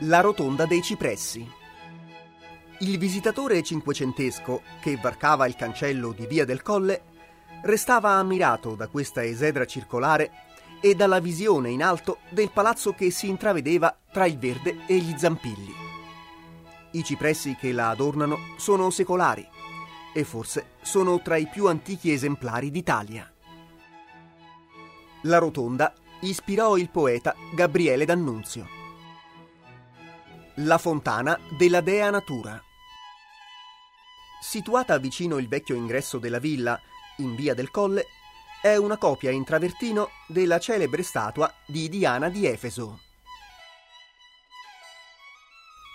La rotonda dei cipressi. Il visitatore cinquecentesco che varcava il cancello di Via del Colle restava ammirato da questa esedra circolare e dalla visione in alto del palazzo che si intravedeva tra il verde e gli zampilli. I cipressi che la adornano sono secolari e forse sono tra i più antichi esemplari d'Italia. La rotonda ispirò il poeta Gabriele D'Annunzio. La fontana della dea natura. Situata vicino il vecchio ingresso della villa, in via del Colle, è una copia in travertino della celebre statua di Diana di Efeso.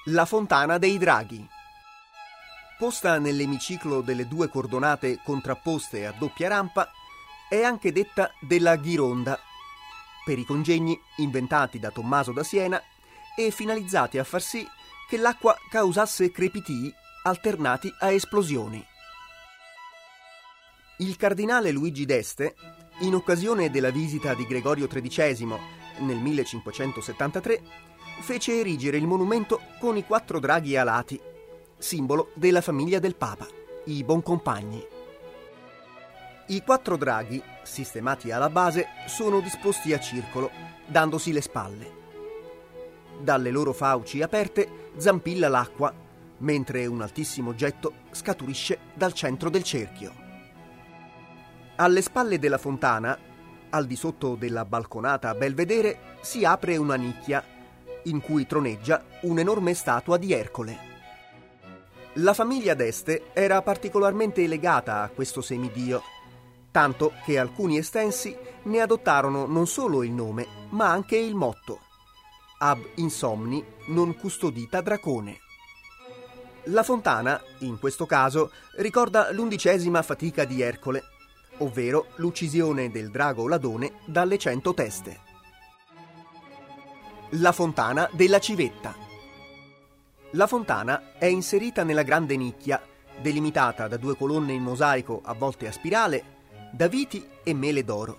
La fontana dei draghi. Posta nell'emiciclo delle due cordonate contrapposte a doppia rampa, è anche detta della Ghironda, per i congegni inventati da Tommaso da Siena e finalizzati a far sì che l'acqua causasse crepitii alternati a esplosioni. Il cardinale Luigi d'Este, in occasione della visita di Gregorio XIII nel 1573, fece erigere il monumento con i quattro draghi alati, simbolo della famiglia del Papa, i Boncompagni. I quattro draghi, sistemati alla base, sono disposti a circolo, dandosi le spalle. Dalle loro fauci aperte zampilla l'acqua, mentre un altissimo getto scaturisce dal centro del cerchio. Alle spalle della fontana, al di sotto della balconata belvedere, si apre una nicchia in cui troneggia un'enorme statua di Ercole. La famiglia d'Este era particolarmente legata a questo semidio, tanto che alcuni estensi ne adottarono non solo il nome, ma anche il motto ab insomni non custodita dracone. La fontana, in questo caso, ricorda l'undicesima fatica di Ercole, ovvero l'uccisione del drago Ladone dalle cento teste. La fontana della civetta. La fontana è inserita nella grande nicchia, delimitata da due colonne in mosaico avvolte a spirale, da viti e mele d'oro,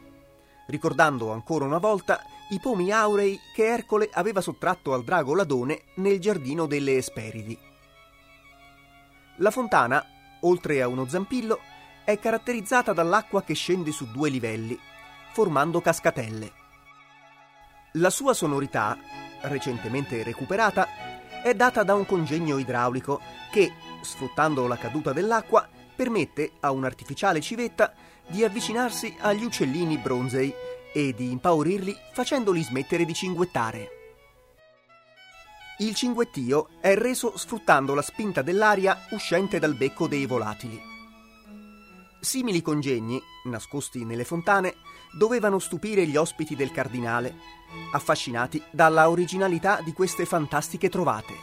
ricordando ancora una volta i pomi aurei che Ercole aveva sottratto al drago Ladone nel giardino delle Esperidi. La fontana, oltre a uno zampillo, è caratterizzata dall'acqua che scende su due livelli, formando cascatelle. La sua sonorità, recentemente recuperata, è data da un congegno idraulico che, sfruttando la caduta dell'acqua, permette a un'artificiale civetta di avvicinarsi agli uccellini bronzei e di impaurirli facendoli smettere di cinguettare. Il cinguettio è reso sfruttando la spinta dell'aria uscente dal becco dei volatili. Simili congegni, nascosti nelle fontane, dovevano stupire gli ospiti del cardinale, affascinati dalla originalità di queste fantastiche trovate.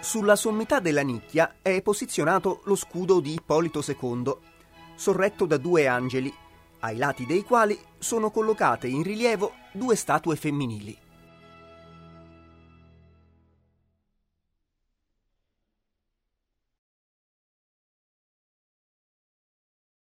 Sulla sommità della nicchia è posizionato lo scudo di Ippolito II, sorretto da due angeli ai lati dei quali sono collocate in rilievo due statue femminili.